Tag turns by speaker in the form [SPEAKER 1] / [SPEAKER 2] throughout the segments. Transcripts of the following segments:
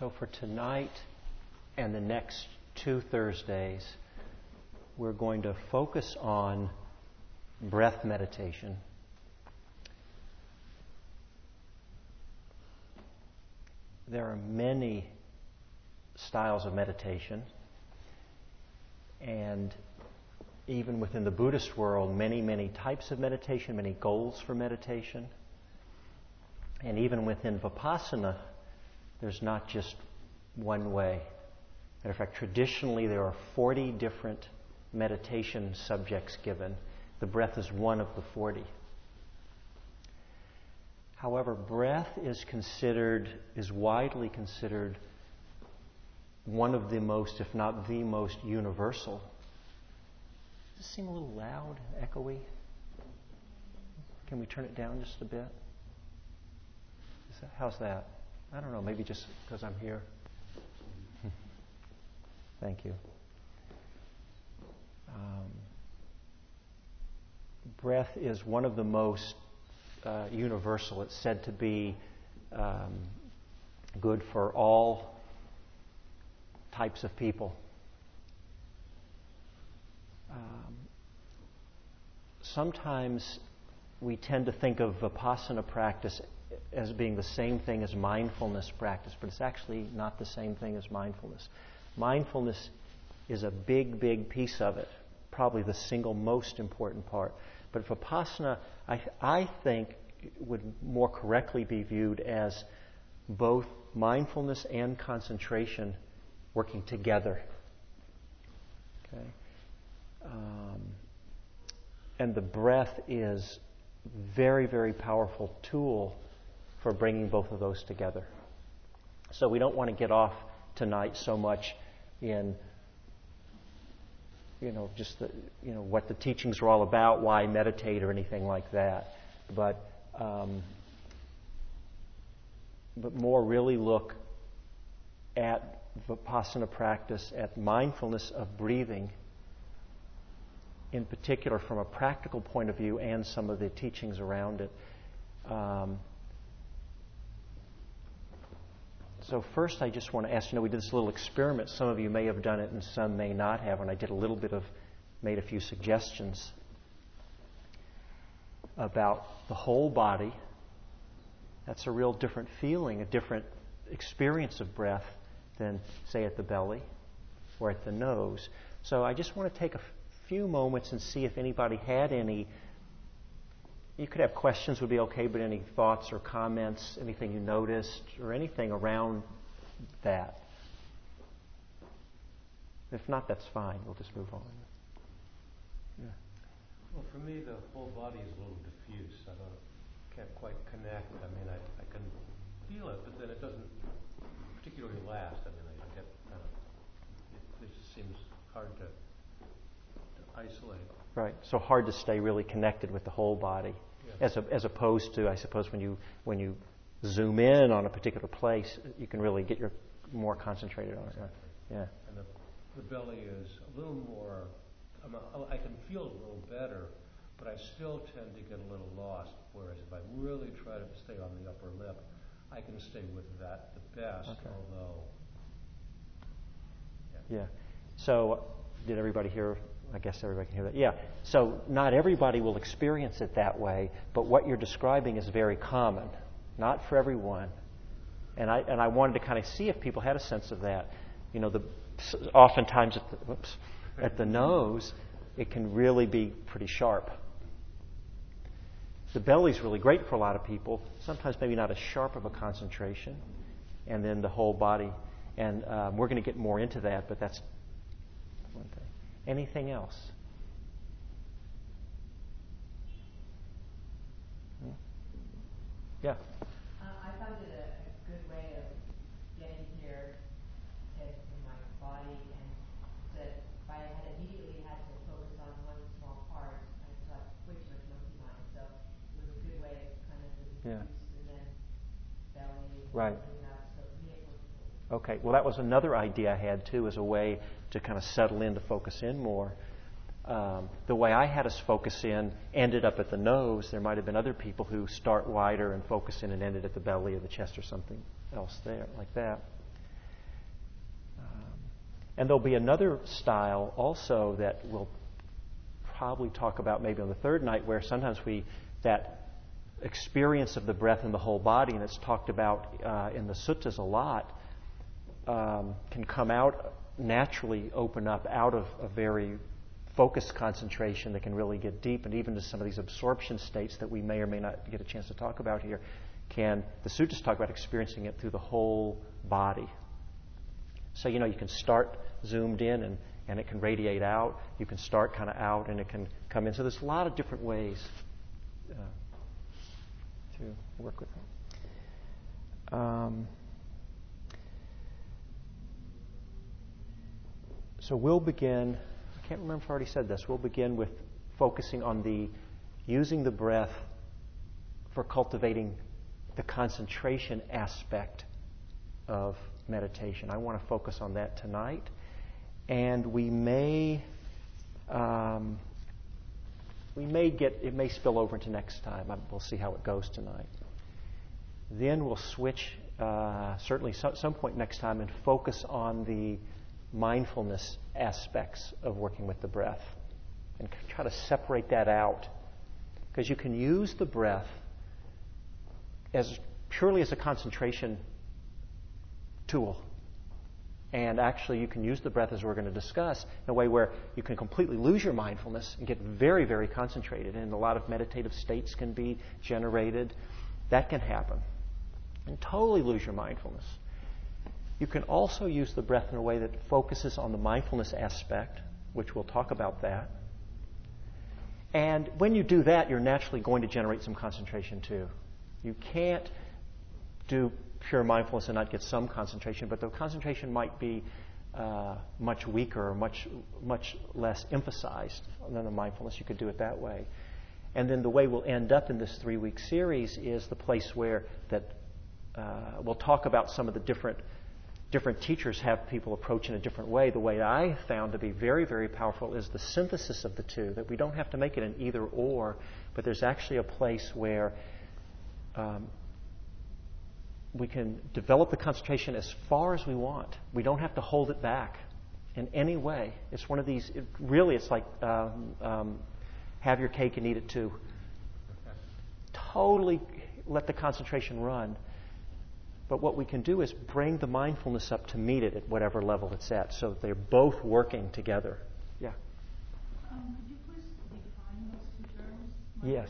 [SPEAKER 1] So for tonight and the next two Thursdays, we're going to focus on breath meditation. There are many styles of meditation, and even within the Buddhist world, many, many types of meditation, many goals for meditation. And even within Vipassana, there's not just one way. Matter of fact, traditionally there are 40 different meditation subjects given. The breath is one of the 40. However, breath is considered, is widely considered one of the most, if not the most universal. Does this seem a little loud, echoey? Can we turn it down just a bit? That, how's that? I don't know, maybe just because I'm here. Thank you. Um, breath is one of the most uh, universal. It's said to be um, good for all types of people. Um, sometimes we tend to think of vipassana practice as being the same thing as mindfulness practice, but it's actually not the same thing as mindfulness. Mindfulness is a big, big piece of it, probably the single most important part. But Vipassana, I, I think, would more correctly be viewed as both mindfulness and concentration working together. Okay? Um, and the breath is very, very powerful tool for bringing both of those together. So we don't want to get off tonight so much in you know just the, you know what the teachings are all about, why meditate or anything like that, but um, but more really look at vipassana practice, at mindfulness of breathing, in particular from a practical point of view, and some of the teachings around it. Um, So, first, I just want to ask you know, we did this little experiment. Some of you may have done it and some may not have. And I did a little bit of, made a few suggestions about the whole body. That's a real different feeling, a different experience of breath than, say, at the belly or at the nose. So, I just want to take a few moments and see if anybody had any you could have questions, would be okay, but any thoughts or comments, anything you noticed, or anything around that? If not, that's fine. We'll just move on.
[SPEAKER 2] Yeah. Well, for me, the whole body is a little diffuse. I don't, can't quite connect. I mean, I, I can feel it, but then it doesn't particularly last. I mean, I get kind of, it, it just seems hard to, to isolate.
[SPEAKER 1] Right. So hard to stay really connected with the whole body as, a, as opposed to, I suppose, when you, when you zoom in on a particular place, you can really get your more concentrated on it. Yeah.
[SPEAKER 2] And the, the belly is a little more, I'm a, I can feel it a little better, but I still tend to get a little lost. Whereas if I really try to stay on the upper lip, I can stay with that the best, okay. although.
[SPEAKER 1] Yeah. yeah. So, did everybody hear I guess everybody can hear that. Yeah. So not everybody will experience it that way, but what you're describing is very common, not for everyone. And I and I wanted to kind of see if people had a sense of that. You know, the oftentimes at the, whoops, at the nose, it can really be pretty sharp. The belly's really great for a lot of people. Sometimes maybe not as sharp of a concentration, and then the whole body. And um, we're going to get more into that, but that's one thing. Anything else? Yeah.
[SPEAKER 3] Uh, I found it a, a, good way of getting here in, my body, and that I had immediately had to focus on one small part. I thought way too much monkey mind, so it was a good way of kind of yeah. and then belly.
[SPEAKER 1] Right. Okay, well, that was another idea I had too, as a way to kind of settle in, to focus in more. Um, the way I had us focus in ended up at the nose. There might have been other people who start wider and focus in and ended at the belly or the chest or something else there, like that. Um, and there'll be another style also that we'll probably talk about maybe on the third night, where sometimes we that experience of the breath in the whole body, and it's talked about uh, in the suttas a lot, um, can come out naturally, open up out of a very focused concentration that can really get deep, and even to some of these absorption states that we may or may not get a chance to talk about here, can the sutras talk about experiencing it through the whole body. So you know you can start zoomed in and, and it can radiate out. You can start kind of out and it can come in. So there's a lot of different ways. Uh, to work with them. Um, so we'll begin, I can't remember if I already said this, we'll begin with focusing on the using the breath for cultivating the concentration aspect of meditation. I want to focus on that tonight. And we may um, we may get, it may spill over into next time. We'll see how it goes tonight. Then we'll switch, uh, certainly some, some point next time, and focus on the mindfulness aspects of working with the breath and try to separate that out. Because you can use the breath as purely as a concentration tool. And actually, you can use the breath, as we're going to discuss, in a way where you can completely lose your mindfulness and get very, very concentrated. And a lot of meditative states can be generated. That can happen. And totally lose your mindfulness. You can also use the breath in a way that focuses on the mindfulness aspect, which we'll talk about that. And when you do that, you're naturally going to generate some concentration too. You can't do pure mindfulness and not get some concentration, but the concentration might be uh, much weaker or much, much less emphasized than the mindfulness. You could do it that way. And then the way we'll end up in this three week series is the place where that uh, we'll talk about some of the different different teachers have people approach in a different way. The way I found to be very, very powerful is the synthesis of the two, that we don't have to make it an either or, but there's actually a place where um, we can develop the concentration as far as we want. We don't have to hold it back in any way. It's one of these, it, really, it's like um, um, have your cake and eat it too. Totally let the concentration run. But what we can do is bring the mindfulness up to meet it at whatever level it's at so they're both working together. Yeah.
[SPEAKER 4] Um, could you please define those two terms?
[SPEAKER 1] Yes.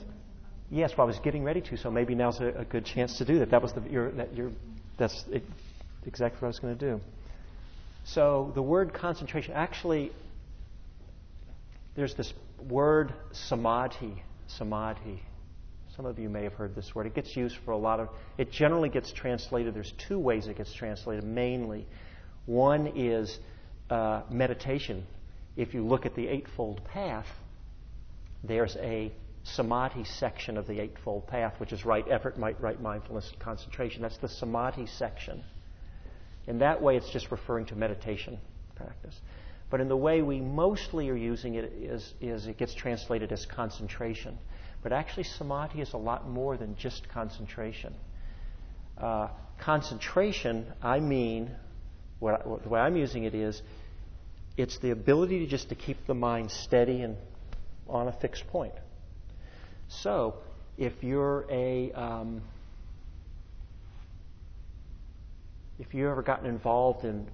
[SPEAKER 1] Yes, well, I was getting ready to, so maybe now's a, a good chance to do that. That was the, your, that your, that's it, exactly what I was going to do. So the word concentration, actually, there's this word samadhi, samadhi. Some of you may have heard this word. It gets used for a lot of, it generally gets translated, there's two ways it gets translated mainly. One is uh, meditation. If you look at the Eightfold Path, there's a samadhi section of the Eightfold Path, which is right effort, right mindfulness, concentration. That's the samadhi section. In that way, it's just referring to meditation practice. But in the way we mostly are using it is, is it gets translated as concentration. But actually, samadhi is a lot more than just concentration. Uh, concentration, I mean, what, the way I'm using it is, it's the ability to just to keep the mind steady and on a fixed point. So, if you're a um, if you've ever gotten involved in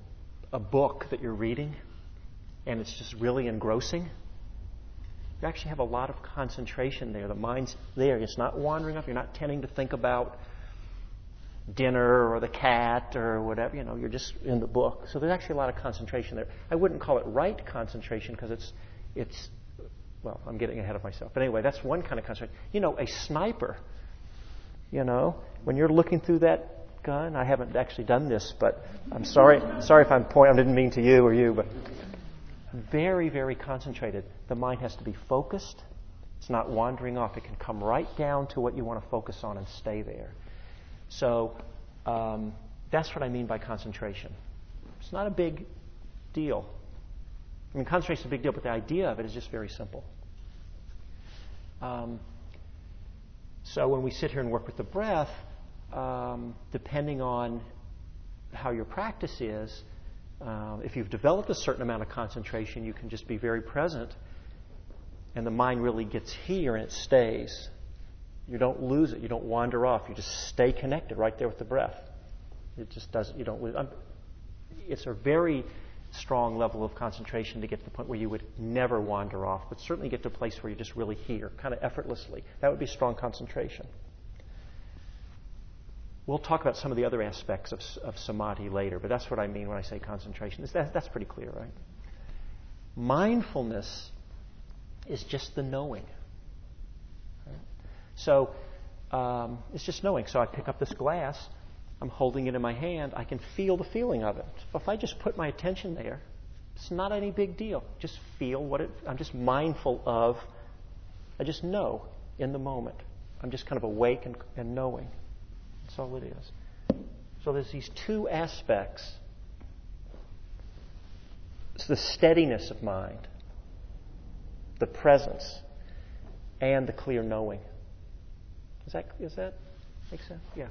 [SPEAKER 1] a book that you're reading and it's just really engrossing, you actually have a lot of concentration there. The mind's there. It's not wandering off. You're not tending to think about dinner or the cat or whatever. You know, you're just in the book. So there's actually a lot of concentration there. I wouldn't call it right concentration because it's it's well, I'm getting ahead of myself. But anyway, that's one kind of concentration. You know, a sniper, you know, when you're looking through that gun, I haven't actually done this, but I'm sorry, sorry if I'm pointing, I didn't mean to you or you, but very, very concentrated. The mind has to be focused. It's not wandering off. It can come right down to what you want to focus on and stay there. So um, that's what I mean by concentration. It's not a big deal. I mean, concentration is a big deal, but the idea of it is just very simple. Um, so when we sit here and work with the breath, um, depending on how your practice is, uh, if you've developed a certain amount of concentration, you can just be very present, and the mind really gets here and it stays. You don't lose it. You don't wander off. You just stay connected right there with the breath. It just doesn't. You don't lose. I'm, it's a very strong level of concentration to get to the point where you would never wander off, but certainly get to a place where you're just really here, kind of effortlessly. That would be strong concentration. We'll talk about some of the other aspects of, of samadhi later, but that's what I mean when I say concentration. That, that's pretty clear, right? Mindfulness is just the knowing. Right? So um, it's just knowing. So I pick up this glass, I'm holding it in my hand, I can feel the feeling of it. If I just put my attention there, it's not any big deal. Just feel what it, I'm just mindful of, I just know in the moment. I'm just kind of awake and, and knowing. That's all it is. So there's these two aspects. It's the steadiness of mind, the presence, and the clear knowing. Is that is that make sense? Yeah.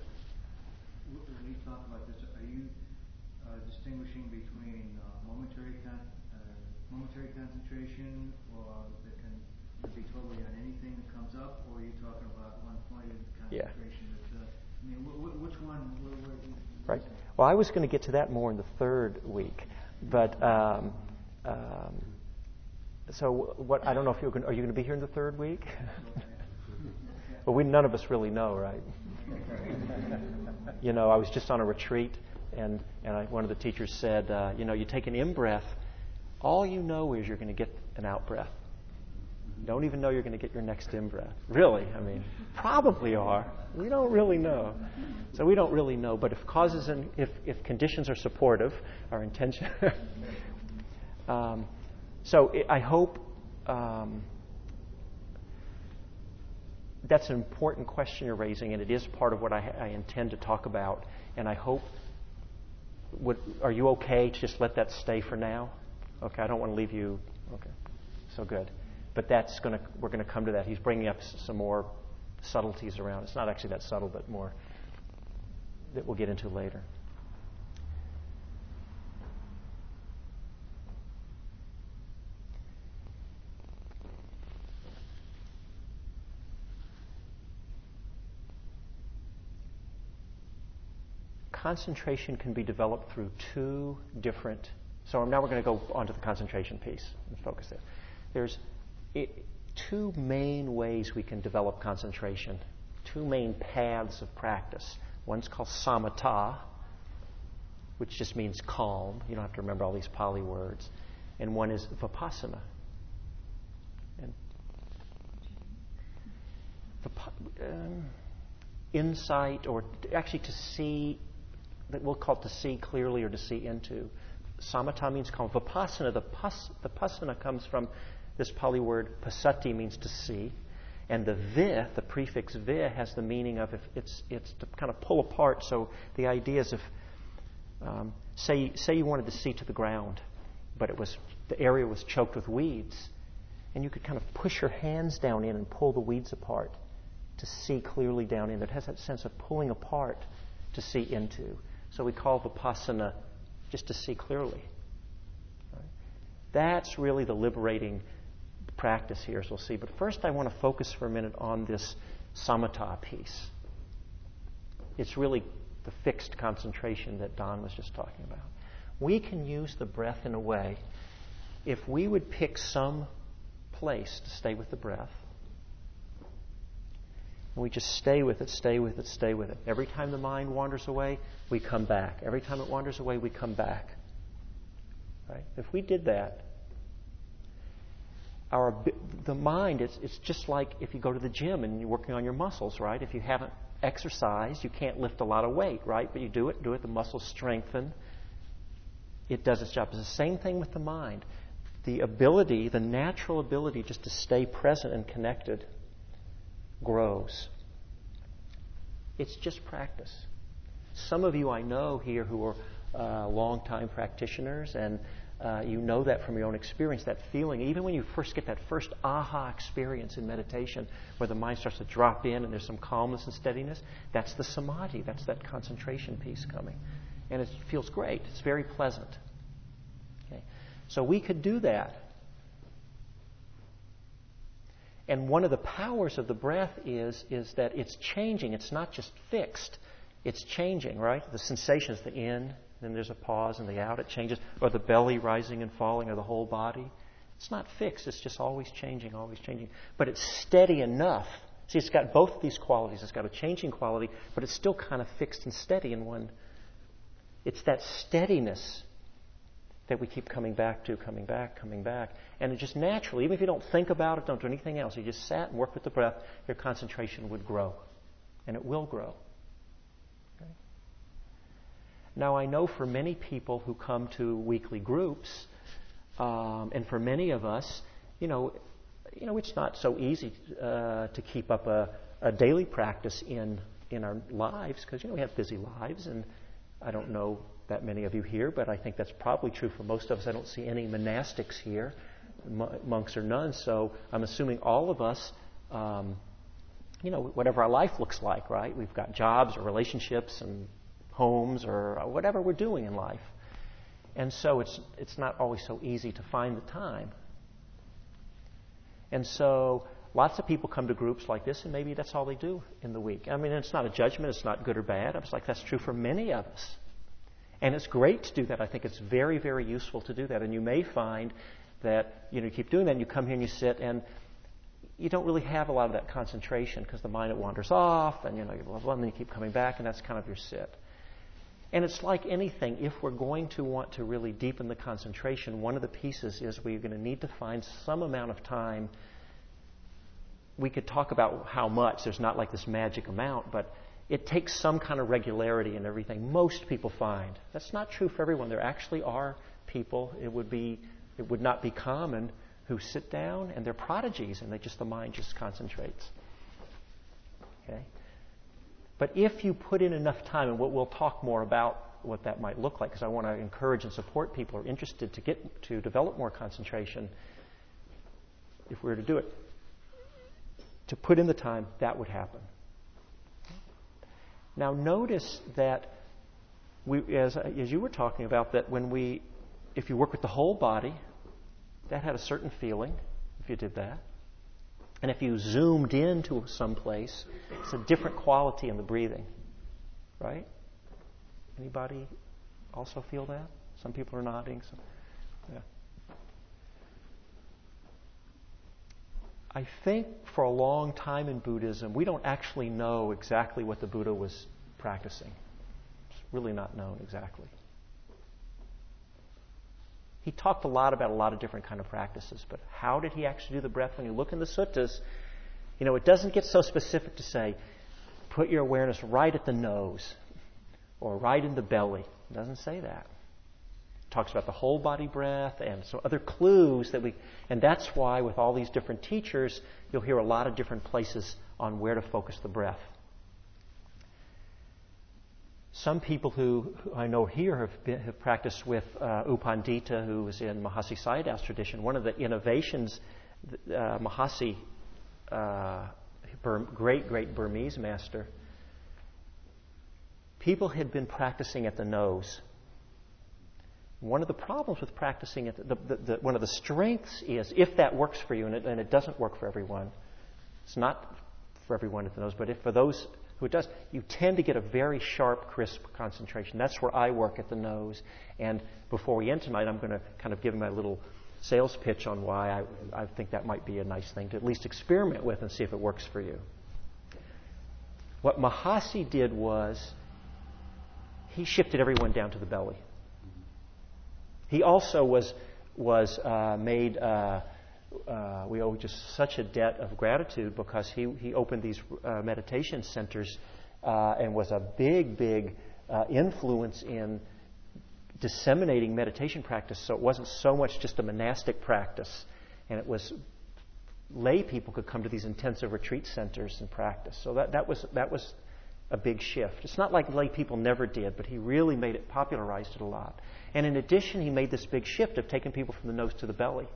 [SPEAKER 5] When you talk about this, are you uh, distinguishing between uh, momentary con- uh, momentary concentration, or that can be totally on anything that comes up, or are you talking about one pointed concentration? Yeah. Which one?
[SPEAKER 1] right. Well, I was going to get to that more in the third week, but um, um, so what? I don't know if you're going. Are you going to be here in the third week? well, we none of us really know, right? you know, I was just on a retreat, and and I, one of the teachers said, uh, you know, you take an in breath, all you know is you're going to get an out breath. Don't even know you're going to get your next in breath. Really, I mean, probably are. We don't really know. So we don't really know. But if causes and if, if conditions are supportive, our intention. um, so I hope um, that's an important question you're raising, and it is part of what I, I intend to talk about. And I hope. Would, are you okay to just let that stay for now? Okay, I don't want to leave you. Okay, so good. But that's going to. We're going to come to that. He's bringing up some more subtleties around. It's not actually that subtle, but more that we'll get into later. Concentration can be developed through two different. So now we're going to go on to the concentration piece and focus there. There's it, two main ways we can develop concentration, two main paths of practice. One's called samatha, which just means calm. You don't have to remember all these Pali words. And one is vipassana. And um, insight, or actually to see, that we'll call it to see clearly or to see into. Samatha means calm. Vipassana, the, pas, the passana comes from this Pali word passati means to see. And the vi, the prefix vi, has the meaning of if it's, it's to kind of pull apart. So the idea is if, um, say, say you wanted to see to the ground, but it was, the area was choked with weeds, and you could kind of push your hands down in and pull the weeds apart to see clearly down in. It has that sense of pulling apart to see into. So we call vipassana just to see clearly. Right? That's really the liberating practice here, as we'll see. But first, I want to focus for a minute on this samatha piece. It's really the fixed concentration that Don was just talking about. We can use the breath in a way, if we would pick some place to stay with the breath, we just stay with it, stay with it, stay with it. Every time the mind wanders away, we come back. Every time it wanders away, we come back. Right? If we did that, our the mind it's, it's just like if you go to the gym and you're working on your muscles right? If you haven't exercised you can't lift a lot of weight right? But you do it do it the muscles strengthen. It does its job. It's the same thing with the mind. The ability the natural ability just to stay present and connected grows. It's just practice. Some of you i know here who are uh, long time practitioners and uh, you know that from your own experience, that feeling. Even when you first get that first aha experience in meditation, where the mind starts to drop in and there's some calmness and steadiness, that's the samadhi. That's that concentration piece coming. And it feels great. It's very pleasant. Okay? So we could do that. And one of the powers of the breath is, is that it's changing. It's not just fixed. It's changing, right? The sensation is the in, then there's a pause and the out. It changes. Or the belly rising and falling, or the whole body. It's not fixed. It's just always changing, always changing. But it's steady enough. See, it's got both these qualities. It's got a changing quality, but it's still kind of fixed and steady in one. It's that steadiness that we keep coming back to, coming back, coming back. And it just naturally, even if you don't think about it, don't do anything else, you just sat and worked with the breath, your concentration would grow. And it will grow. Now, I know for many people who come to weekly groups, um, and for many of us, you know, you know, it's not so easy uh, to keep up a, a daily practice in in our lives because you know we have busy lives, and I don't know that many of you here, but I think that's probably true for most of us. I don't see any monastics here, monks or nuns, so I'm assuming all of us, um, you know, whatever our life looks like, right? We've got jobs or relationships and homes or uh, whatever we're doing in life. And so it's, it's not always so easy to find the time. And so lots of people come to groups like this, and maybe that's all they do in the week. I mean, it's not a judgment, it's not good or bad. I was like, that's true for many of us. And it's great to do that. I think it's very, very useful to do that. And you may find that you know you keep doing that, and you come here and you sit, and you don't really have a lot of that concentration because the mind it wanders off, and you know you blah, blah, and then you keep coming back, and that's kind of your sit. And it's like anything. If we're going to want to really deepen the concentration, one of the pieces is we're going to need to find some amount of time. We could talk about how much. There's not like this magic amount, but it takes some kind of regularity and everything. Most people find that's not true for everyone. There actually are people. It would be it would not be common who sit down and they're prodigies and they just the mind just concentrates. Okay. But if you put in enough time, and what we'll talk more about what that might look like, because I want to encourage and support people who are interested to get to develop more concentration. If we were to do it, to put in the time, that would happen. Now, notice that we, as, as you were talking about, that when we, if you work with the whole body, that had a certain feeling if you did that. And if you zoomed into some place, it's a different quality in the breathing. Right? Anybody also feel that? Some people are nodding. Some, yeah. I think for a long time in Buddhism, we don't actually know exactly what the Buddha was practicing. It's really not known exactly. He talked a lot about a lot of different kind of practices, but how did he actually do the breath? When you look in the suttas, you know, it doesn't get so specific to say, put your awareness right at the nose or right in the belly. It doesn't say that It talks about the whole body breath and some other clues that we, and that's why with all these different teachers, you'll hear a lot of different places on where to focus the breath. Some people who, I know here have, been, have practiced with uh, U Pandita, who is in Mahasi Sayadaw's tradition. One of the innovations, uh, Mahasi, uh, great, great Burmese master, people had been practicing at the nose one of the problems with practicing it, the, the, the, one of the strengths is if that works for you, and it, and it, doesn't work for everyone, it's not for everyone at the nose, but if for those who it does, you tend to get a very sharp, crisp concentration. That's where I work at the nose. And before we end tonight, I'm going to kind of give my little sales pitch on why I, I think that might be a nice thing to at least experiment with and see if it works for you. What Mahasi did was he shifted everyone down to the belly. He also was, was uh, made, uh, uh, we owe just such a debt of gratitude because he, he opened these uh, meditation centers uh, and was a big, big uh, influence in disseminating meditation practice. So it wasn't so much just a monastic practice, and it was lay people could come to these intensive retreat centers and practice. So that, that, was, that was a big shift. It's not like lay people never did, but he really made it, popularized it a lot. And in addition, he made this big shift of taking people from the nose to the belly.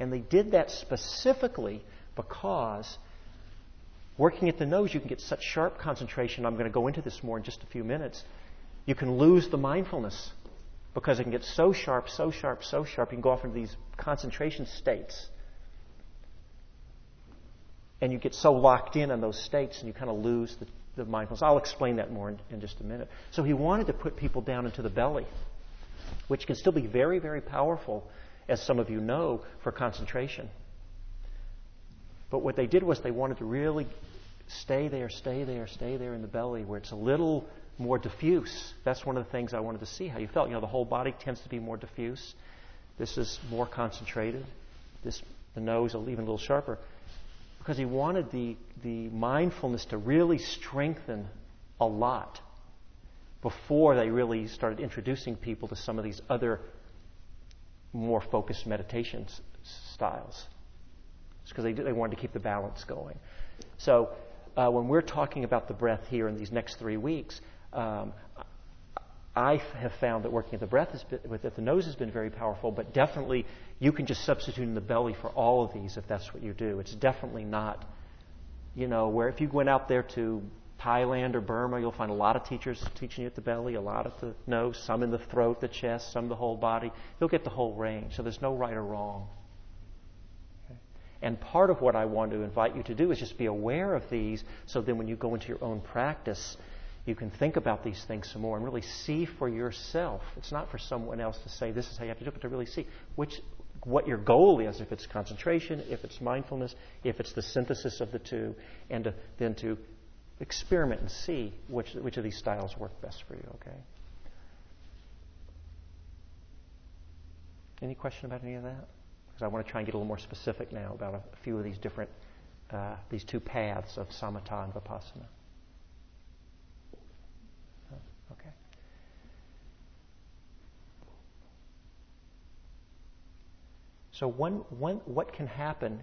[SPEAKER 1] And they did that specifically because working at the nose, you can get such sharp concentration. I'm going to go into this more in just a few minutes. You can lose the mindfulness because it can get so sharp, so sharp, so sharp, you can go off into these concentration states. And you get so locked in on those states and you kind of lose the, the mindfulness. I'll explain that more in, in just a minute. So he wanted to put people down into the belly, which can still be very, very powerful, as some of you know, for concentration. But what they did was they wanted to really stay there, stay there, stay there in the belly where it's a little more diffuse. That's one of the things I wanted to see how you felt. You know, the whole body tends to be more diffuse. This is more concentrated. This the nose even a little sharper. Because he wanted the, the mindfulness to really strengthen a lot before they really started introducing people to some of these other more focused meditation styles. Because they, they wanted to keep the balance going. So uh, when we're talking about the breath here in these next three weeks, um, I have found that working at the breath has been, with the nose has been very powerful, but definitely you can just substitute in the belly for all of these if that's what you do. It's definitely not, you know, where if you went out there to Thailand or Burma, you'll find a lot of teachers teaching you at the belly, a lot at the nose, some in the throat, the chest, some the whole body. You'll get the whole range. So there's no right or wrong. And part of what I want to invite you to do is just be aware of these so then when you go into your own practice, you can think about these things some more and really see for yourself. It's not for someone else to say this is how you have to do it, but to really see which what your goal is, if it's concentration, if it's mindfulness, if it's the synthesis of the two, and to, then to experiment and see which, which of these styles work best for you, okay? Any question about any of that? Because I want to try and get a little more specific now about a, few of these different, uh, these two paths of samatha and vipassana. Okay. So, one, one, what can happen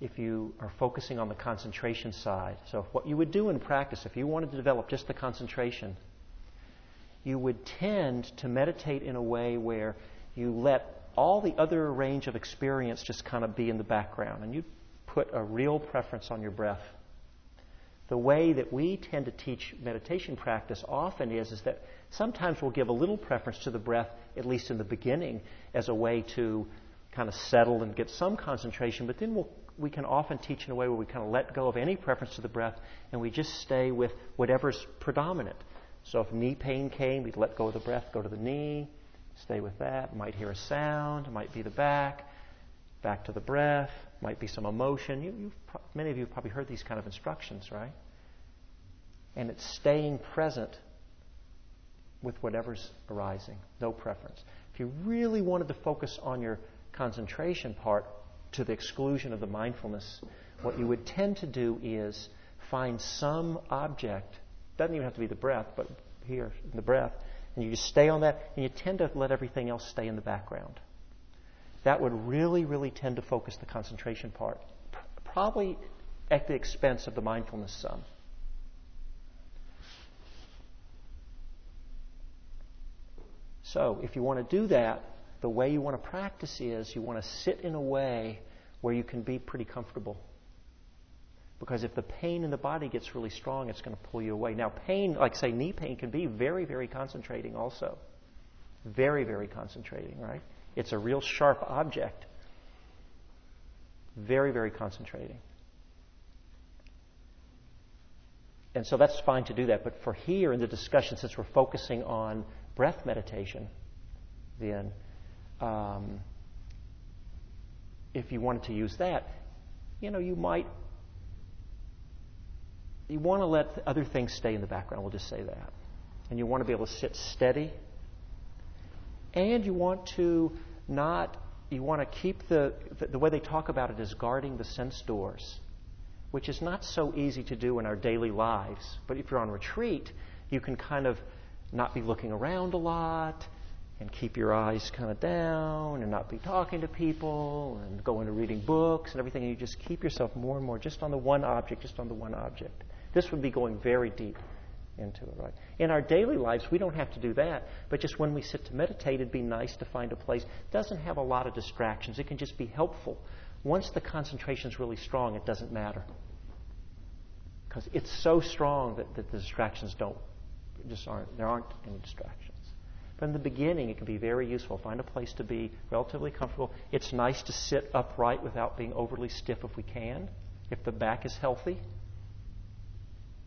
[SPEAKER 1] if you are focusing on the concentration side? So, what you would do in practice, if you wanted to develop just the concentration, you would tend to meditate in a way where you let all the other range of experience just kind of be in the background, and you put a real preference on your breath the way that we tend to teach meditation practice often is, is that sometimes we'll give a little preference to the breath, at least in the beginning, as a way to kind of settle and get some concentration, but then we'll, we can often teach in a way where we kind of let go of any preference to the breath and we just stay with whatever's predominant. So if knee pain came, we'd let go of the breath, go to the knee, stay with that. Might hear a sound, might be the back, back to the breath, might be some emotion. You, many of you have probably heard these kind of instructions, right? And it's staying present with whatever's arising, no preference. If you really wanted to focus on your concentration part to the exclusion of the mindfulness, what you would tend to do is find some object, doesn't even have to be the breath, but here, in the breath, and you just stay on that, and you tend to let everything else stay in the background that would really, really tend to focus the concentration part, probably at the expense of the mindfulness some. So, if you want to do that, the way you want to practice is you want to sit in a way where you can be pretty comfortable. Because if the pain in the body gets really strong, it's going to pull you away. Now, pain, like say knee pain, can be very, very concentrating also. Very, very concentrating, right? It's a real sharp object. Very, very concentrating. And so that's fine to do that. But for here in the discussion, since we're focusing on breath meditation, then um, if you wanted to use that, you know, you might. You want to let other things stay in the background, we'll just say that. And you want to be able to sit steady. And you want to not, you want to keep the, the, the way they talk about it is guarding the sense doors, which is not so easy to do in our daily lives. But if you're on retreat, you can kind of not be looking around a lot and keep your eyes kind of down and not be talking to people and go into reading books and everything. And you just keep yourself more and more just on the one object, just on the one object. This would be going very deep into it, right? In our daily lives, we don't have to do that, but just when we sit to meditate, it'd be nice to find a place that doesn't have a lot of distractions. It can just be helpful. Once the concentration is really strong, it doesn't matter. Because it's so strong that, that the distractions don't, just aren't, there aren't any distractions. From the beginning, it can be very useful. Find a place to be relatively comfortable. It's nice to sit upright without being overly stiff if we can, if the back is healthy.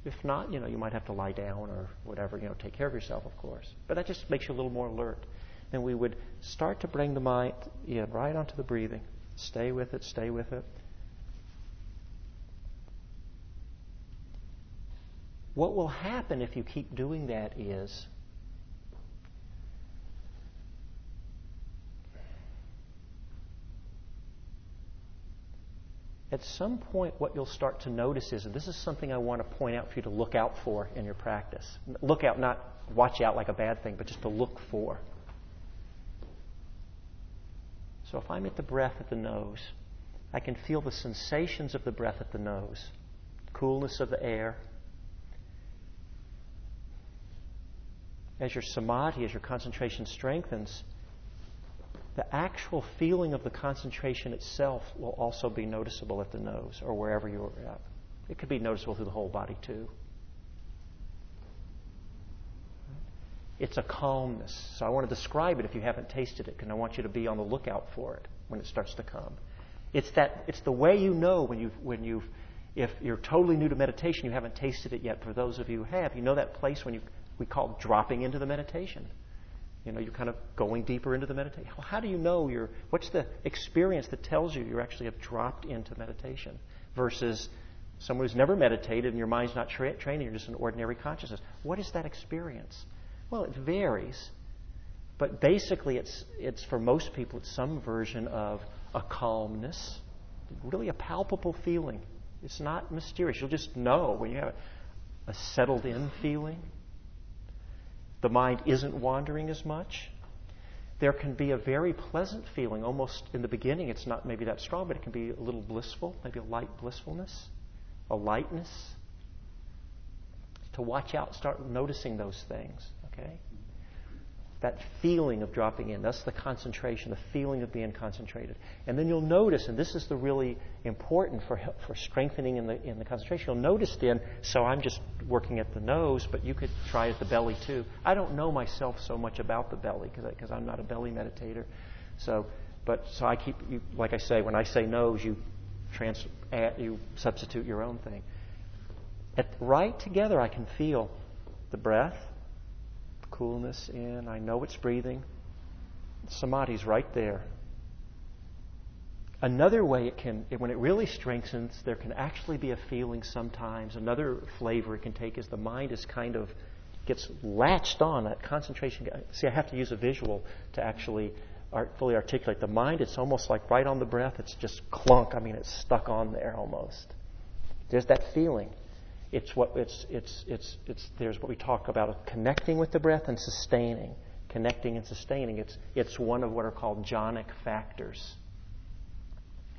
[SPEAKER 1] If not, you know, you might have to lie down or whatever, you know, take care of yourself, of course. But that just makes you a little more alert. And we would start to bring the mind yeah, right onto the breathing. Stay with it, stay with it. What will happen if you keep doing that is at some point, what you'll start to notice is, this is something I want to point out for you to look out for in your practice. Look out, not watch out like a bad thing, but just to look for. So if I'm at the breath at the nose, I can feel the sensations of the breath at the nose, coolness of the air. As your samadhi, as your concentration strengthens, the actual feeling of the concentration itself will also be noticeable at the nose or wherever you're at. It could be noticeable through the whole body too. It's a calmness. So I want to describe it if you haven't tasted it, because I want you to be on the lookout for it when it starts to come. It's that it's the way you know when you've when you've if you're totally new to meditation, you haven't tasted it yet. For those of you who have, you know that place when you we call dropping into the meditation. You know, you're kind of going deeper into the meditation. How do you know you're, what's the experience that tells you you actually have dropped into meditation versus someone who's never meditated and your mind's not tra- training, you're just an ordinary consciousness? What is that experience? Well, it varies, but basically it's, it's for most people, it's some version of a calmness, really a palpable feeling. It's not mysterious. You'll just know when you have a, a settled in feeling the mind isn't wandering as much. There can be a very pleasant feeling, almost in the beginning, it's not maybe that strong, but it can be a little blissful, maybe a light blissfulness, a lightness. To watch out, start noticing those things, okay? That feeling of dropping in. That's the concentration, the feeling of being concentrated. And then you'll notice, and this is the really important for, for strengthening in the, in the concentration, you'll notice then, so I'm just working at the nose, but you could try at the belly too. I don't know myself so much about the belly because I'm not a belly meditator. So, but, so I keep, you, like I say, when I say nose, you, trans, you substitute your own thing. At, right together, I can feel the breath, coolness in. I know it's breathing. Samadhi's right there. Another way it can, when it really strengthens, there can actually be a feeling sometimes. Another flavor it can take is the mind is kind of gets latched on that concentration. See, I have to use a visual to actually art, fully articulate the mind. It's almost like right on the breath. It's just clunk. I mean, it's stuck on there almost. There's that feeling. It's what it's it's it's it's there's what we talk about connecting with the breath and sustaining. Connecting and sustaining. It's it's one of what are called jhanic factors.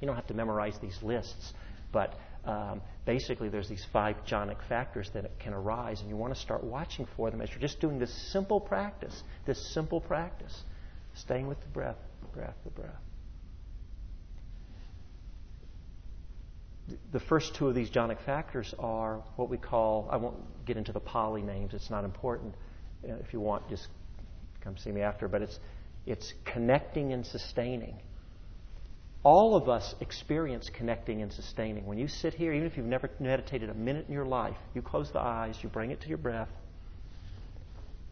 [SPEAKER 1] You don't have to memorize these lists, but um, basically there's these five jhanic factors that can arise, and you want to start watching for them as you're just doing this simple practice. This simple practice, staying with the breath, breath, the breath. The first two of these jhanic factors are what we call, I won't get into the Pali names, it's not important. If you want, just come see me after, but it's, it's connecting and sustaining. All of us experience connecting and sustaining. When you sit here, even if you've never meditated a minute in your life, you close the eyes, you bring it to your breath.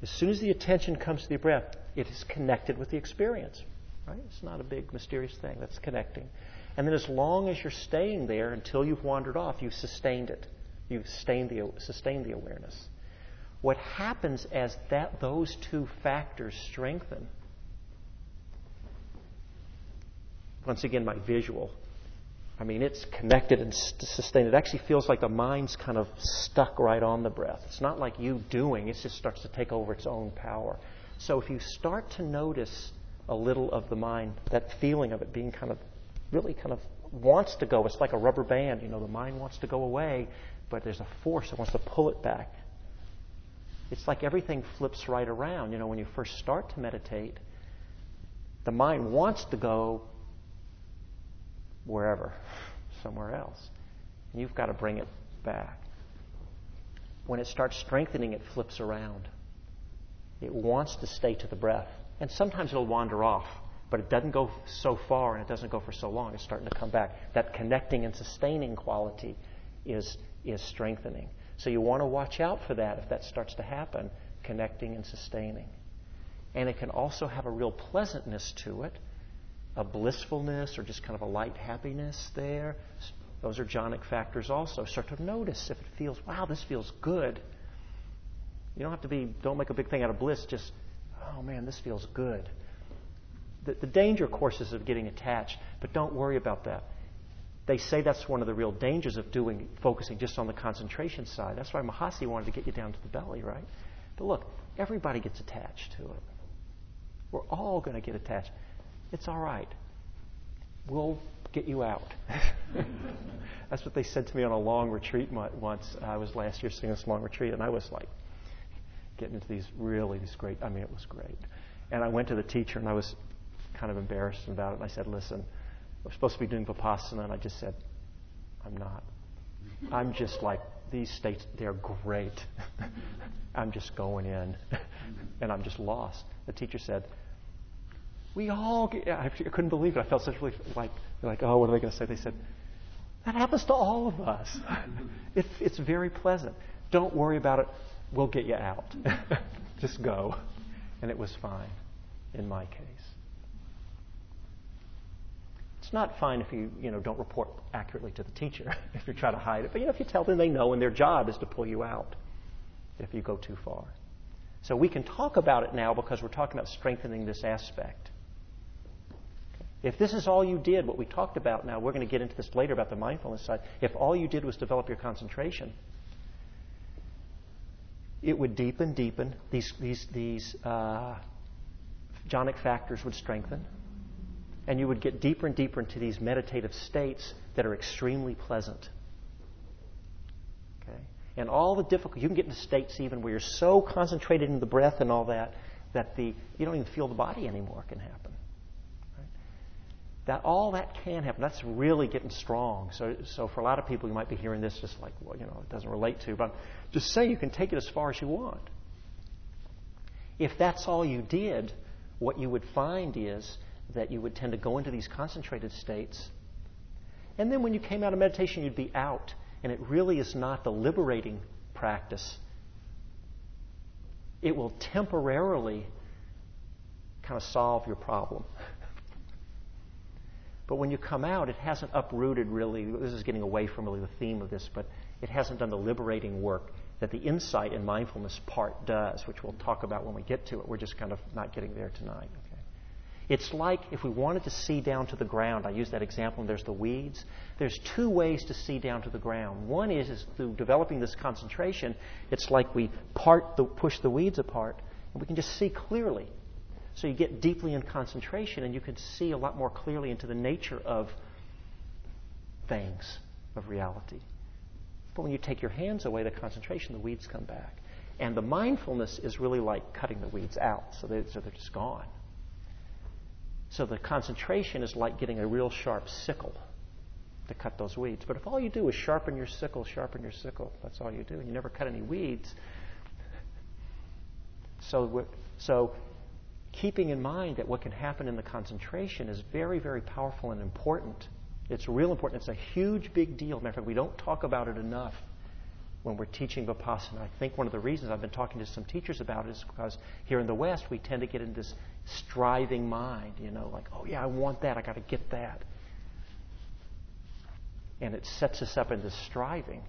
[SPEAKER 1] As soon as the attention comes to the breath, it is connected with the experience. Right? It's not a big mysterious thing. That's connecting. And then as long as you're staying there until you've wandered off, you've sustained it. You've sustained the, sustained the awareness. What happens as that, those two factors strengthen, once again, my visual, I mean, it's connected and sustained. It actually feels like the mind's kind of stuck right on the breath. It's not like you doing, it just starts to take over its own power. So if you start to notice a little of the mind, that feeling of it being kind of really kind of wants to go. It's like a rubber band. You know, the mind wants to go away, but there's a force that wants to pull it back. It's like everything flips right around. You know, when you first start to meditate, the mind wants to go wherever, somewhere else. And you've got to bring it back. When it starts strengthening, it flips around. It wants to stay to the breath. And sometimes it'll wander off, but it doesn't go so far and it doesn't go for so long. It's starting to come back. That connecting and sustaining quality is, is strengthening. So you want to watch out for that if that starts to happen, connecting and sustaining. And it can also have a real pleasantness to it, a blissfulness or just kind of a light happiness there. Those are jhanic factors also. Start to notice if it feels, wow, this feels good. You don't have to be, don't make a big thing out of bliss, just, oh man, this feels good. The, the danger, of course, is of getting attached, but don't worry about that. They say that's one of the real dangers of doing, focusing just on the concentration side. That's why Mahasi wanted to get you down to the belly, right? But look, everybody gets attached to it. We're all going to get attached. It's all right. We'll get you out. That's what they said to me on a long retreat once. I was last year sitting this long retreat, and I was like getting into these really these great. I mean, it was great. And I went to the teacher, and I was kind of embarrassed about it. And I said, "Listen, we're supposed to be doing vipassana," and I just said, "I'm not. I'm just like these states. They're great. I'm just going in, and I'm just lost." The teacher said, we all get, I couldn't believe it. I felt such relief. Like, like, oh, what are they going to say? They said, that happens to all of us. It's, it's very pleasant. Don't worry about it. We'll get you out. Just go. And it was fine in my case. It's not fine if you, you know, don't report accurately to the teacher, if you try to hide it. But you know, if you tell them they know and their job is to pull you out if you go too far. So we can talk about it now because we're talking about strengthening this aspect. If this is all you did, what we talked about now, we're going to get into this later about the mindfulness side. If all you did was develop your concentration, it would deepen, deepen. These, these, these uh, jhanic factors would strengthen. And you would get deeper and deeper into these meditative states that are extremely pleasant. Okay? And all the difficult, you can get into states even where you're so concentrated in the breath and all that, that the, you don't even feel the body anymore can happen. That all that can happen. That's really getting strong. So, so for a lot of people, you might be hearing this just like, well, you know, it doesn't relate to. But just say you can take it as far as you want. If that's all you did, what you would find is that you would tend to go into these concentrated states. And then when you came out of meditation, you'd be out. And it really is not the liberating practice. It will temporarily kind of solve your problem. But when you come out, it hasn't uprooted really. This is getting away from really the theme of this, but it hasn't done the liberating work that the insight and mindfulness part does, which we'll talk about when we get to it. We're just kind of not getting there tonight. It's like if we wanted to see down to the ground. I use that example, and there's the weeds. There's two ways to see down to the ground. One is, is through developing this concentration. It's like we part the, push the weeds apart, and we can just see clearly so you get deeply in concentration and you can see a lot more clearly into the nature of things, of reality. But when you take your hands away, the concentration, the weeds come back. And the mindfulness is really like cutting the weeds out, so they're, so they're just gone. So the concentration is like getting a real sharp sickle to cut those weeds. But if all you do is sharpen your sickle, sharpen your sickle, that's all you do, and you never cut any weeds. So, so keeping in mind that what can happen in the concentration is very, very powerful and important. It's real important. It's a huge, big deal. Matter of fact, we don't talk about it enough when we're teaching Vipassana. I think one of the reasons I've been talking to some teachers about it is because here in the West, we tend to get in this striving mind, you know, like, oh, yeah, I want that. I got to get that. And it sets us up into striving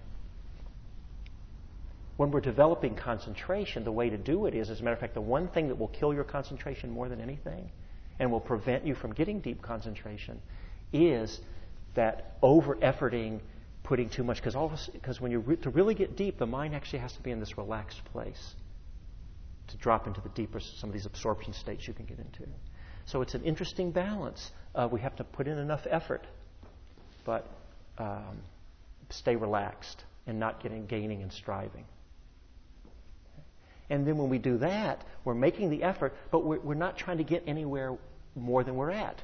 [SPEAKER 1] when we're developing concentration, the way to do it is, as a matter of fact, the one thing that will kill your concentration more than anything and will prevent you from getting deep concentration is that over efforting, putting too much. Because when you re- to really get deep, the mind actually has to be in this relaxed place to drop into the deeper some of these absorption states you can get into. So it's an interesting balance. Uh, we have to put in enough effort, but um, stay relaxed and not getting gaining and striving. And then when we do that, we're making the effort, but we're, we're not trying to get anywhere more than we're at.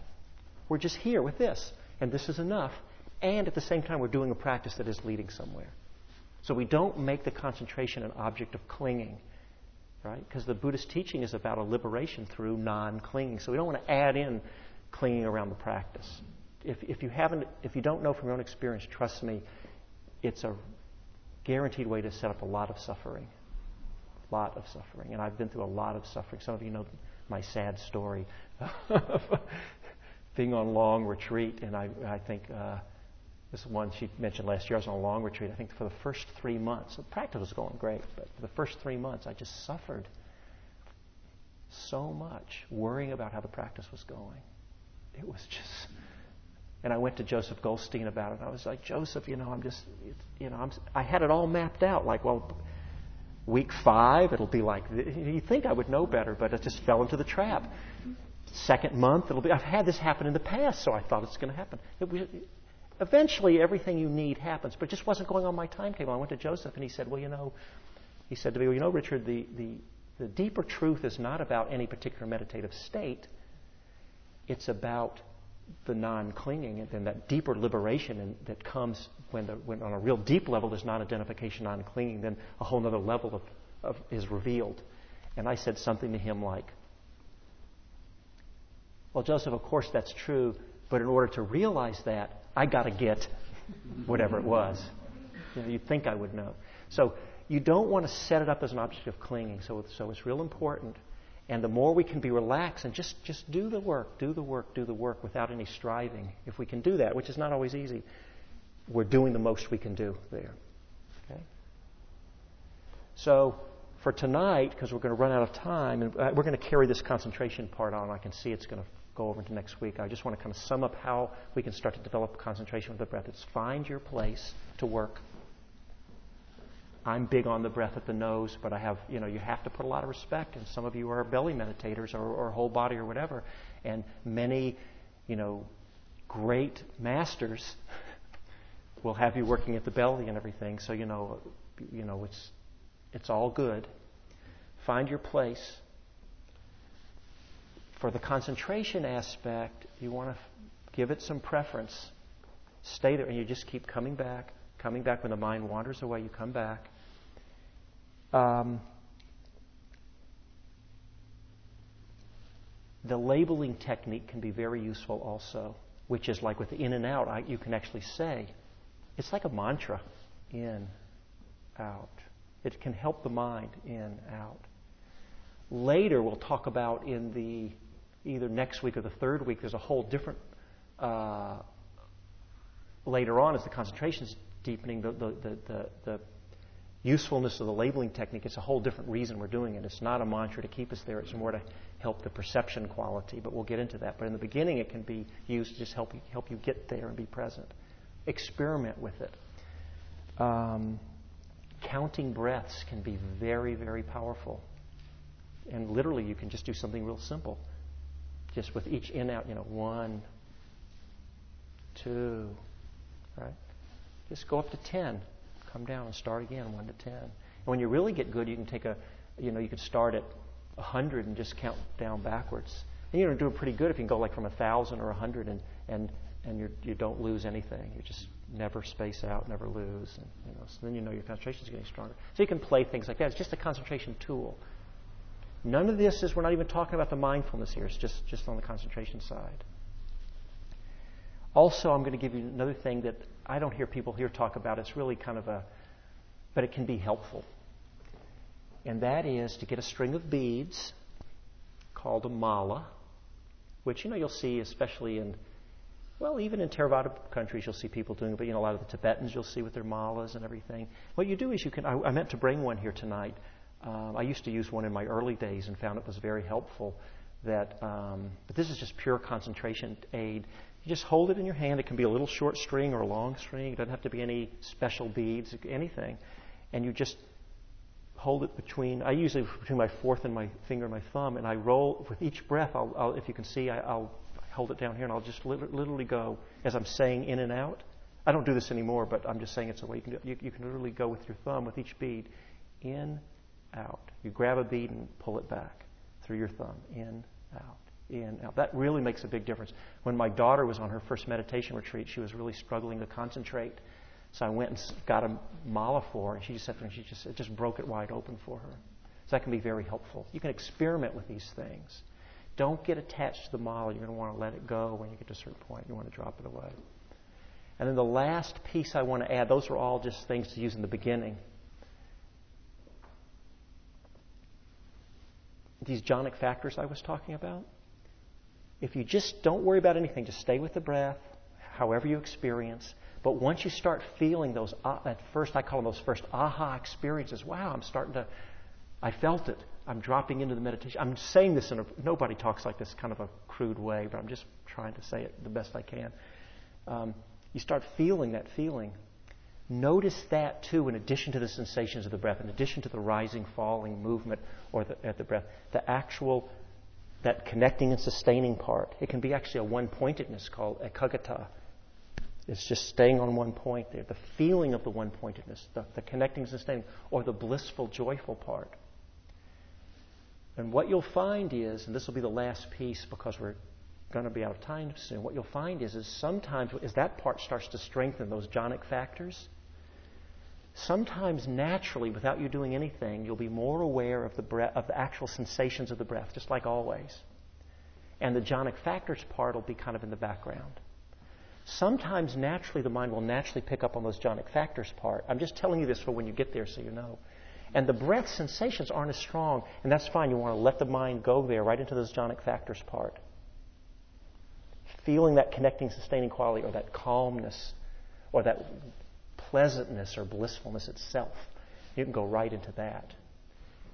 [SPEAKER 1] We're just here with this, and this is enough. And at the same time, we're doing a practice that is leading somewhere. So we don't make the concentration an object of clinging. right? Because the Buddhist teaching is about a liberation through non clinging. So we don't want to add in clinging around the practice. If, if, you haven't, if you don't know from your own experience, trust me, it's a guaranteed way to set up a lot of suffering. A lot of suffering. And I've been through a lot of suffering. Some of you know my sad story of being on long retreat. And I, I think uh, this is one she mentioned last year, I was on a long retreat. I think for the first three months, the practice was going great, but for the first three months, I just suffered so much worrying about how the practice was going. It was just. And I went to Joseph Goldstein about it. I was like, Joseph, you know, I'm just, you know, I'm, I had it all mapped out. Like, well, week five, it'll be like, you think I would know better, but it just fell into the trap. Second month, it'll be, I've had this happen in the past, so I thought it's going to happen. It eventually, everything you need happens, but it just wasn't going on my timetable. I went to Joseph, and he said, well, you know, he said to me, well, you know, Richard, the, the, the deeper truth is not about any particular meditative state. It's about the non-clinging and then that deeper liberation that comes when, the, when on a real deep level there's non-identification, non-clinging, then a whole other level of, of, is revealed. And I said something to him like, well, Joseph, of course that's true, but in order to realize that, I got to get whatever it was. You know, you'd think I would know. So you don't want to set it up as an object of clinging. So, so it's real important and the more we can be relaxed and just, just do the work, do the work, do the work without any striving, if we can do that, which is not always easy, we're doing the most we can do there. Okay? So for tonight, because we're going to run out of time, and uh, we're going to carry this concentration part on, I can see it's going to go over into next week. I just want to kind of sum up how we can start to develop concentration with the breath. It's find your place to work I'm big on the breath at the nose, but I have, you know, you have to put a lot of respect. And some of you are belly meditators or, or whole body or whatever. And many, you know, great masters will have you working at the belly and everything. So, you know, you know, it's, it's all good. Find your place. For the concentration aspect, you want to give it some preference. Stay there, and you just keep coming back, coming back. When the mind wanders away, you come back. Um, the labeling technique can be very useful also, which is like with the in and out, I, you can actually say, it's like a mantra in, out. It can help the mind in, out. Later, we'll talk about in the either next week or the third week, there's a whole different, uh, later on as the concentration is deepening, the, the, the, the, usefulness of the labeling technique, it's a whole different reason we're doing it. It's not a mantra to keep us there, it's more to help the perception quality, but we'll get into that. But in the beginning, it can be used to just help you, help you get there and be present. Experiment with it. Um, counting breaths can be very, very powerful. And literally, you can just do something real simple. Just with each in out, you know, one, two, right? Just go up to ten come down and start again, 1 to 10. And when you really get good, you can take a, you know, you can start at a 100 and just count down backwards. And you're doing pretty good if you can go like from a 1,000 or a 100 and, and, and you're, you don't lose anything. You just never space out, never lose. And, you know, so then you know your concentration is getting stronger. So you can play things like that. It's just a concentration tool. None of this is, we're not even talking about the mindfulness here. It's just, just on the concentration side. Also, I'm going to give you another thing that I don't hear people here talk about. It's really kind of a, but it can be helpful. And that is to get a string of beads called a mala, which, you know, you'll see especially in, well, even in Theravada countries, you'll see people doing it, but, you know, a lot of the Tibetans you'll see with their malas and everything. What you do is you can, I, I meant to bring one here tonight. Um, I used to use one in my early days and found it was very helpful. That, um, but this is just pure concentration aid. You just hold it in your hand. It can be a little short string or a long string. It doesn't have to be any special beads, anything. And you just hold it between, I usually between my fourth and my finger and my thumb, and I roll with each breath. I'll, I'll if you can see, I, will hold it down here and I'll just literally go as I'm saying in and out. I don't do this anymore, but I'm just saying it's a way you can do. You, you can literally go with your thumb with each bead in, out. You grab a bead and pull it back through your thumb, in, out in out. That really makes a big difference. When my daughter was on her first meditation retreat, she was really struggling to concentrate. So I went and got a mala for her, and she just she just it just broke it wide open for her. So that can be very helpful. You can experiment with these things. Don't get attached to the mala. You're going to want to let it go when you get to a certain point. You want to drop it away. And then the last piece I want to add, those are all just things to use in the beginning. These jhanic factors I was talking about. If you just don't worry about anything, just stay with the breath, however you experience. But once you start feeling those, uh, at first I call them those first aha experiences. Wow, I'm starting to, I felt it. I'm dropping into the meditation. I'm saying this in a, nobody talks like this kind of a crude way, but I'm just trying to say it the best I can. Um, you start feeling that feeling. Notice that too, in addition to the sensations of the breath, in addition to the rising, falling movement or the, at the breath, the actual, that connecting and sustaining part. It can be actually a one pointedness called ekaggata. It's just staying on one point there. The feeling of the one pointedness, the, the connecting and sustaining, or the blissful, joyful part. And what you'll find is, and this will be the last piece because we're going to be out of time soon, what you'll find is, is sometimes as that part starts to strengthen those jhanic factors, sometimes naturally, without you doing anything, you'll be more aware of the, breath, of the actual sensations of the breath, just like always. And the jhanic factors part will be kind of in the background. Sometimes naturally the mind will naturally pick up on those jhanic factors part. I'm just telling you this for when you get there so you know. And the breath sensations aren't as strong, and that's fine. You want to let the mind go there, right into those jhanic factors part. Feeling that connecting, sustaining quality, or that calmness, or that pleasantness or blissfulness itself. You can go right into that.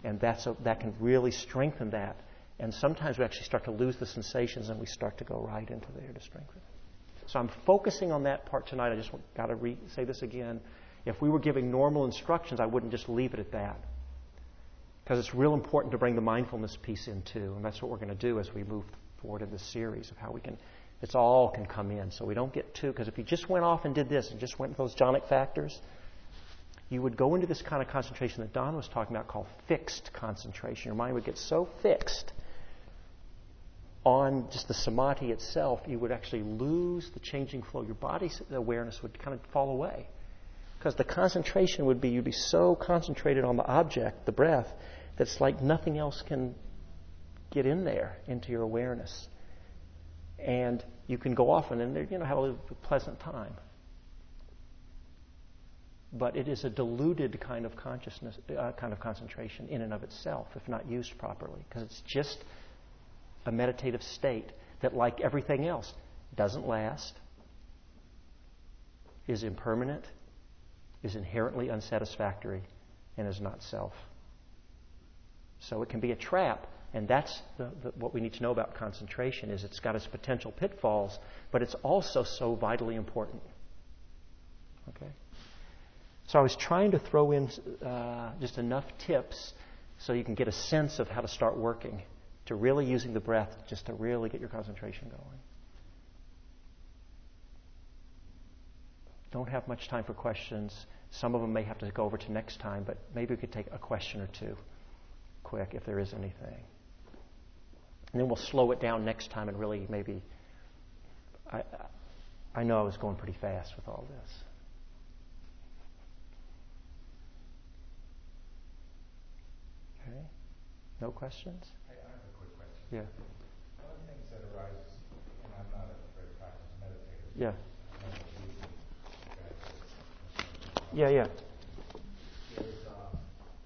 [SPEAKER 1] And that's a, that can really strengthen that. And sometimes we actually start to lose the sensations and we start to go right into there to strengthen. So I'm focusing on that part tonight. I just got to re- say this again. If we were giving normal instructions, I wouldn't just leave it at that. Because it's real important to bring the mindfulness piece in too. And that's what we're going to do as we move forward in this series of how we can, it's all can come in. So we don't get too, because if you just went off and did this and just went with those jhanic factors, you would go into this kind of concentration that Don was talking about called fixed concentration. Your mind would get so fixed on just the samadhi itself, you would actually lose the changing flow. Your body's awareness would kind of fall away. Because the concentration would be, you'd be so concentrated on the object, the breath, that it's like nothing else can get in there into your awareness. And you can go off and you know, have a pleasant time. But it is a diluted kind of consciousness, uh, kind of concentration in and of itself, if not used properly, because it's just a meditative state that, like everything else, doesn't last, is impermanent, is inherently unsatisfactory, and is not self. So it can be a trap, and that's the, the, what we need to know about concentration. Is it's got its potential pitfalls, but it's also so vitally important. Okay. So I was trying to throw in uh, just enough tips so you can get a sense of how to start working to really using the breath just to really get your concentration going. Don't have much time for questions. Some of them may have to go over to next time, but maybe we could take a question or two quick if there is anything. And then we'll slow it down next time and really maybe. I, I know I was going pretty fast with all this. Okay? No questions? Yeah.
[SPEAKER 6] One of the things that arises, and I'm not a very practiced meditator.
[SPEAKER 1] Yeah. Yeah, yeah.
[SPEAKER 6] Is uh,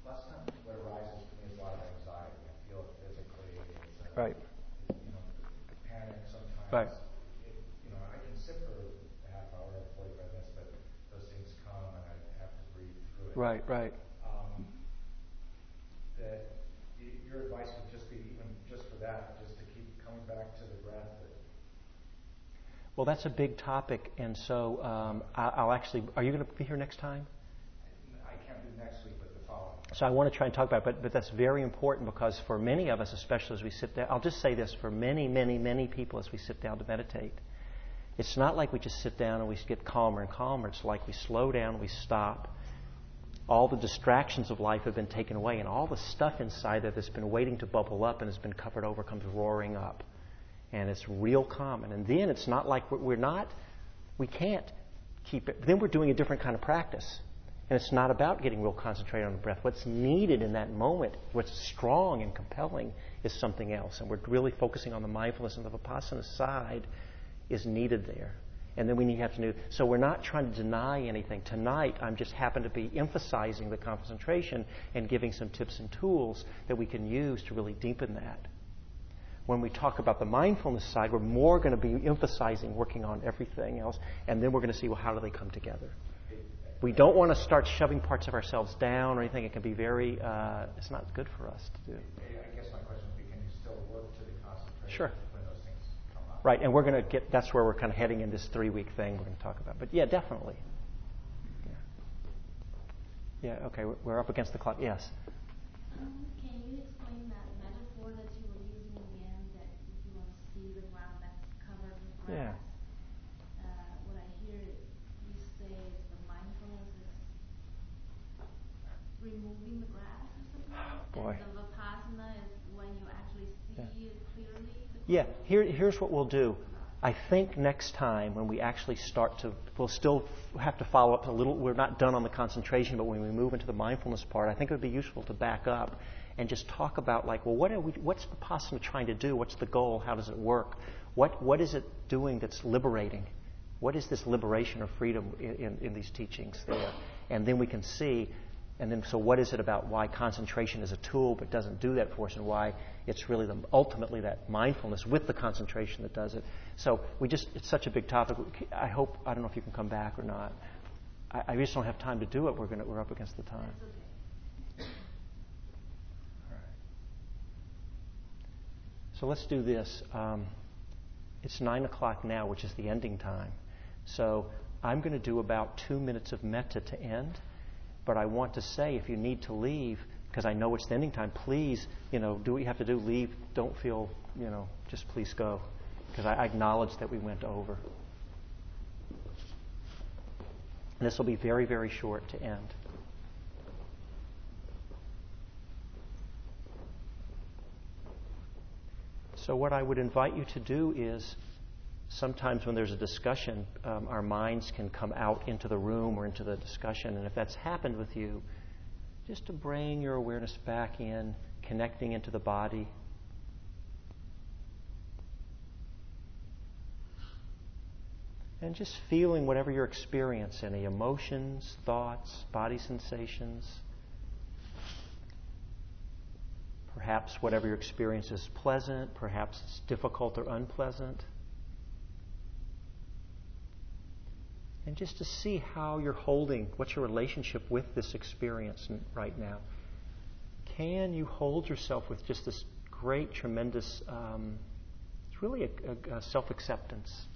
[SPEAKER 6] last time what arises for me is a lot of anxiety. I feel it physically. It's, uh,
[SPEAKER 1] right.
[SPEAKER 6] Panic sometimes.
[SPEAKER 1] Right.
[SPEAKER 6] It, you know, I can sit for a half hour, 45 minutes, but those things come and I have to breathe through it.
[SPEAKER 1] Right, right.
[SPEAKER 6] Um, that your advice would just be even just for that, just to keep coming back to the breath.
[SPEAKER 1] Well, that's a big topic, and so um, I, will actually. Are you going to be here next time?
[SPEAKER 6] I can't do next week, but the following.
[SPEAKER 1] So I want to try and talk about it, but, but that's very important because for many of us, especially as we sit down, I'll just say this for many, many, many people as we sit down to meditate, it's not like we just sit down and we get calmer and calmer. It's like we slow down, we stop, all the distractions of life have been taken away, and all the stuff inside there that's been waiting to bubble up and has been covered over comes roaring up. And it's real common. And then it's not like we're not, we can't keep it. Then we're doing a different kind of practice. And it's not about getting real concentrated on the breath. What's needed in that moment, what's strong and compelling, is something else. And we're really focusing on the mindfulness and the vipassana side is needed there. And then we need to have to do so we're not trying to deny anything. Tonight I'm just happen to be emphasizing the concentration and giving some tips and tools that we can use to really deepen that. When we talk about the mindfulness side, we're more going to be emphasizing working on everything else, and then we're going to see well how do they come together. We don't want to start shoving parts of ourselves down or anything. It can be very, uh, it's not good for us to do.
[SPEAKER 6] I guess my question would be, can you still work to the concentration
[SPEAKER 1] Sure.
[SPEAKER 6] when those things come up?
[SPEAKER 1] Right, and we're going to get, that's where we're kind of heading in this three week thing we're going to talk about. But yeah, definitely. Yeah, yeah okay, we're- we're up against the clock. Yes.
[SPEAKER 7] Um, can you explain that metaphor that you were using in the end that if you want to see the ground that's covered with
[SPEAKER 1] Yeah.
[SPEAKER 7] grass what I hear you say is the mindfulness is removing the grass or something.
[SPEAKER 1] Boy.
[SPEAKER 7] And the vipassana is when you actually see it clearly.
[SPEAKER 1] Yeah, here, here's what we'll do. I think next time when we actually start to, we'll still f- have to follow up a little. We're not done on the concentration, but when we move into the mindfulness part, I think it would be useful to back up and just talk about like, well, what are we, what's Vipassana trying to do? What's the goal? How does it work? What, what is it doing that's liberating? What is this liberation or freedom in, in, in these teachings there? And then we can see, and then so what is it about why concentration is a tool but doesn't do that for us, and why it's really the, ultimately that mindfulness with the concentration that does it. So we just, it's such a big topic. I hope, I don't know if you can come back or not. I, I just don't have time to do it. We're, gonna, we're up against the time. So let's do this. Um, it's 9 o'clock now, which is the ending time. So I'm going to do about two minutes of metta to end. But I want to say, if you need to leave, because I know it's the ending time, please, you know, do what you have to do. Leave. Don't feel, you know, just please go. Because I, acknowledge that we went over. And this will be very, very short to end. So, what I would invite you to do is sometimes when there's a discussion, um, our minds can come out into the room or into the discussion. And if that's happened with you, just to bring your awareness back in, connecting into the body. And just feeling whatever your experience, any emotions, thoughts, body sensations. Perhaps whatever your experience is pleasant, perhaps it's difficult or unpleasant. And just to see how you're holding, what's your relationship with this experience right now. Can you hold yourself with just this great, tremendous, um, it's really a, a, a self acceptance?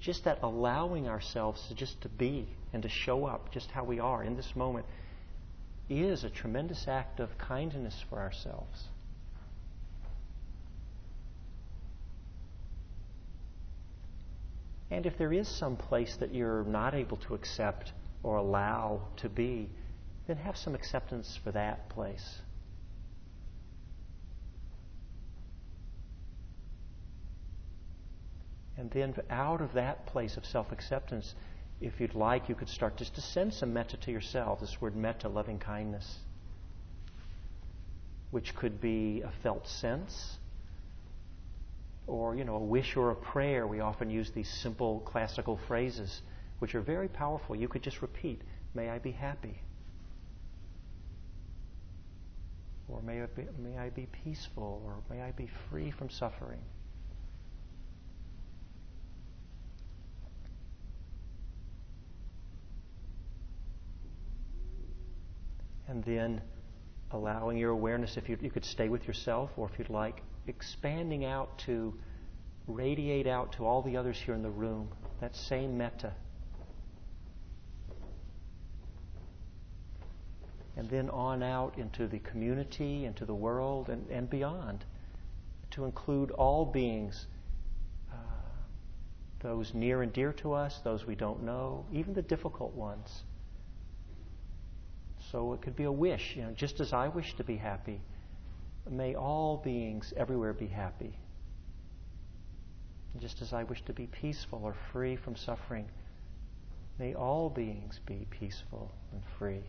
[SPEAKER 1] Just that allowing ourselves to just to be and to show up just how we are in this moment is a tremendous act of kindness for ourselves. And if there is some place that you're not able to accept or allow to be, then have some acceptance for that place. And then out of that place of self acceptance, if you'd like, you could start just to send some metta to yourself. This word metta, loving kindness, which could be a felt sense or, you know, a wish or a prayer. We often use these simple classical phrases, which are very powerful. You could just repeat, May I be happy. Or may I be, may I be peaceful, or may I be free from suffering. And then allowing your awareness, if you, you could stay with yourself, or if you'd like, expanding out to radiate out to all the others here in the room, that same metta. And then on out into the community, into the world, and, and beyond, to include all beings, uh, those near and dear to us, those we don't know, even the difficult ones. So it could be a wish, you know, just as I wish to be happy, may all beings everywhere be happy. Just as I wish to be peaceful or free from suffering, May all beings be peaceful and free.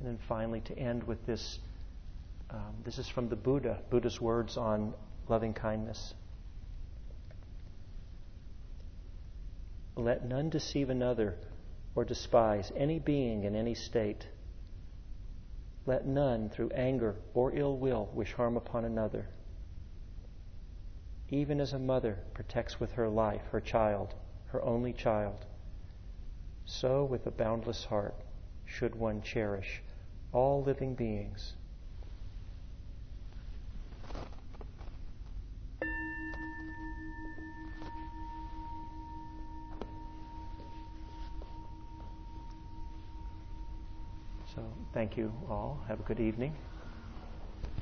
[SPEAKER 1] And then finally, to end with this um, this is from the Buddha, Buddha's words on loving kindness. Let none deceive another or despise any being in any state. Let none, through anger or ill will, wish harm upon another. Even as a mother protects with her life her child, her only child, so with a boundless heart should one cherish all living beings. Thank you all. Have a good evening.